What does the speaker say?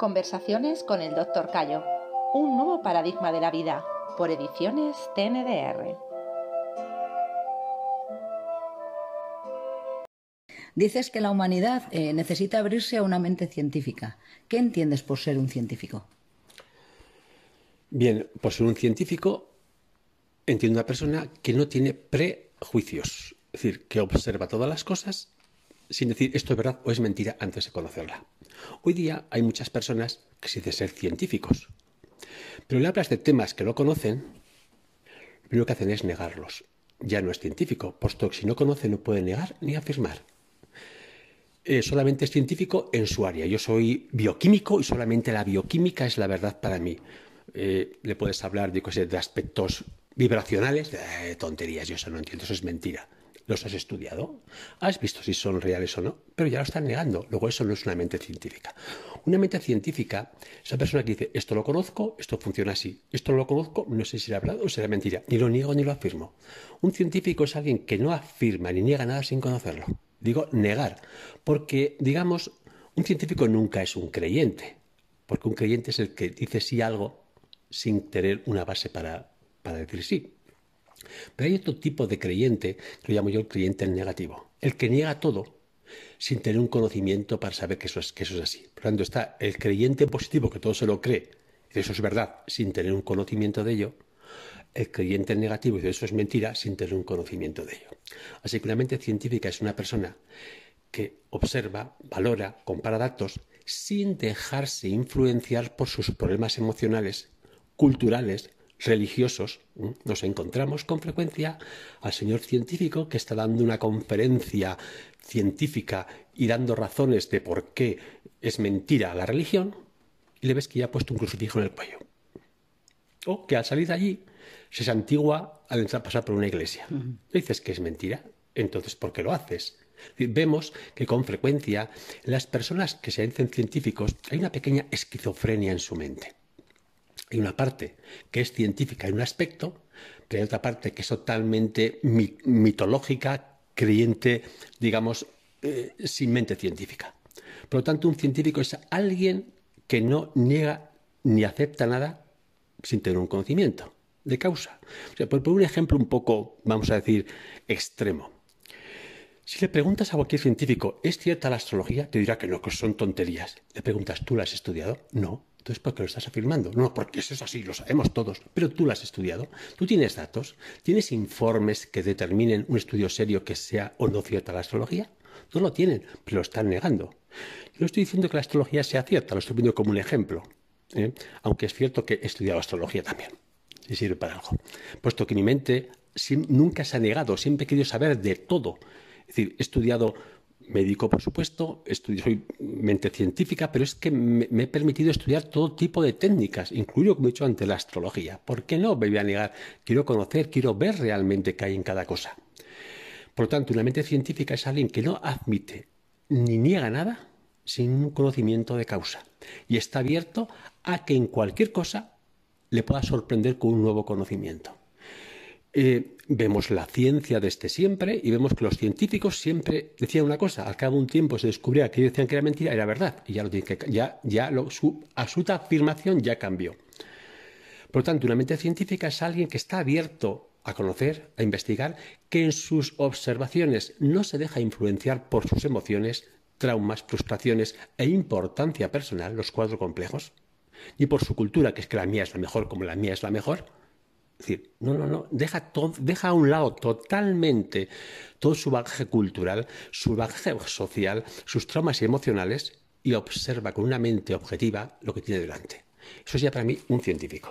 Conversaciones con el Dr. Cayo. Un nuevo paradigma de la vida. Por ediciones TNDR. Dices que la humanidad eh, necesita abrirse a una mente científica. ¿Qué entiendes por ser un científico? Bien, por ser un científico entiendo una persona que no tiene prejuicios, es decir, que observa todas las cosas sin decir esto es verdad o es mentira antes de conocerla. Hoy día hay muchas personas que se dicen ser científicos, pero le hablas de temas que no conocen, lo primero que hacen es negarlos. Ya no es científico, puesto que si no conoce no puede negar ni afirmar. Eh, solamente es científico en su área. Yo soy bioquímico y solamente la bioquímica es la verdad para mí. Eh, le puedes hablar de, de aspectos vibracionales, de tonterías, yo eso no entiendo, eso es mentira. ¿Los has estudiado? ¿Has visto si son reales o no? Pero ya lo están negando. Luego eso no es una mente científica. Una mente científica es una persona que dice, esto lo conozco, esto funciona así. Esto no lo conozco, no sé si será verdad o será mentira. Ni lo niego ni lo afirmo. Un científico es alguien que no afirma ni niega nada sin conocerlo. Digo negar. Porque, digamos, un científico nunca es un creyente. Porque un creyente es el que dice sí algo sin tener una base para, para decir sí. Pero hay otro tipo de creyente, que lo llamo yo el creyente negativo, el que niega todo sin tener un conocimiento para saber que eso es, que eso es así. Por lo tanto, está el creyente positivo, que todo se lo cree, eso es verdad, sin tener un conocimiento de ello, el creyente negativo, y eso es mentira, sin tener un conocimiento de ello. Así que una mente científica es una persona que observa, valora, compara datos, sin dejarse influenciar por sus problemas emocionales, culturales, religiosos, nos encontramos con frecuencia al señor científico que está dando una conferencia científica y dando razones de por qué es mentira la religión, y le ves que ya ha puesto un crucifijo en el cuello. O que al salir de allí se santigua al entrar a pasar por una iglesia. dices que es mentira, entonces ¿por qué lo haces? Vemos que con frecuencia las personas que se dicen científicos hay una pequeña esquizofrenia en su mente. Hay una parte que es científica en un aspecto, pero hay otra parte que es totalmente mitológica, creyente, digamos, eh, sin mente científica. Por lo tanto, un científico es alguien que no niega ni acepta nada sin tener un conocimiento de causa. por, un ejemplo un poco, vamos a decir, extremo. Si le preguntas a cualquier científico, ¿es cierta la astrología? Te dirá que no, que son tonterías. Le preguntas, ¿tú la has estudiado? No. Entonces, ¿por qué lo estás afirmando? No, porque eso es así, lo sabemos todos, pero tú lo has estudiado, tú tienes datos, tienes informes que determinen un estudio serio que sea o no cierta la astrología. No lo tienen, pero lo están negando. Yo estoy diciendo que la astrología sea cierta, lo estoy poniendo como un ejemplo, ¿eh? aunque es cierto que he estudiado astrología también, si sirve para algo. Puesto que mi mente nunca se ha negado, siempre he querido saber de todo. Es decir, he estudiado médico, por supuesto, estudio, soy mente científica, pero es que me, he permitido estudiar todo tipo de técnicas, incluyo, como he dicho antes, la astrología. ¿Por qué no me voy a negar? Quiero conocer, quiero ver realmente qué hay en cada cosa. Por lo tanto, una mente científica es alguien que no admite ni niega nada sin un conocimiento de causa y está abierto a que en cualquier cosa le pueda sorprender con un nuevo conocimiento. Eh, vemos la ciencia desde siempre y vemos que los científicos siempre decían una cosa, al cabo de un tiempo se descubría que decían que era mentira, era verdad, y ya, lo que, ya, ya su absoluta afirmación ya cambió. Por lo tanto, una mente científica es alguien que está abierto a conocer, a investigar, que en sus observaciones no se deja influenciar por sus emociones, traumas, frustraciones e importancia personal, los cuatro complejos, ni por su cultura, que es que la mía es la mejor como la mía es la mejor, es decir, no, no, no, deja, deja a un lado totalmente todo su bagaje cultural, su bagaje social, sus traumas emocionales y observa con una mente objetiva lo que tiene delante. Eso es ya para mí un científico.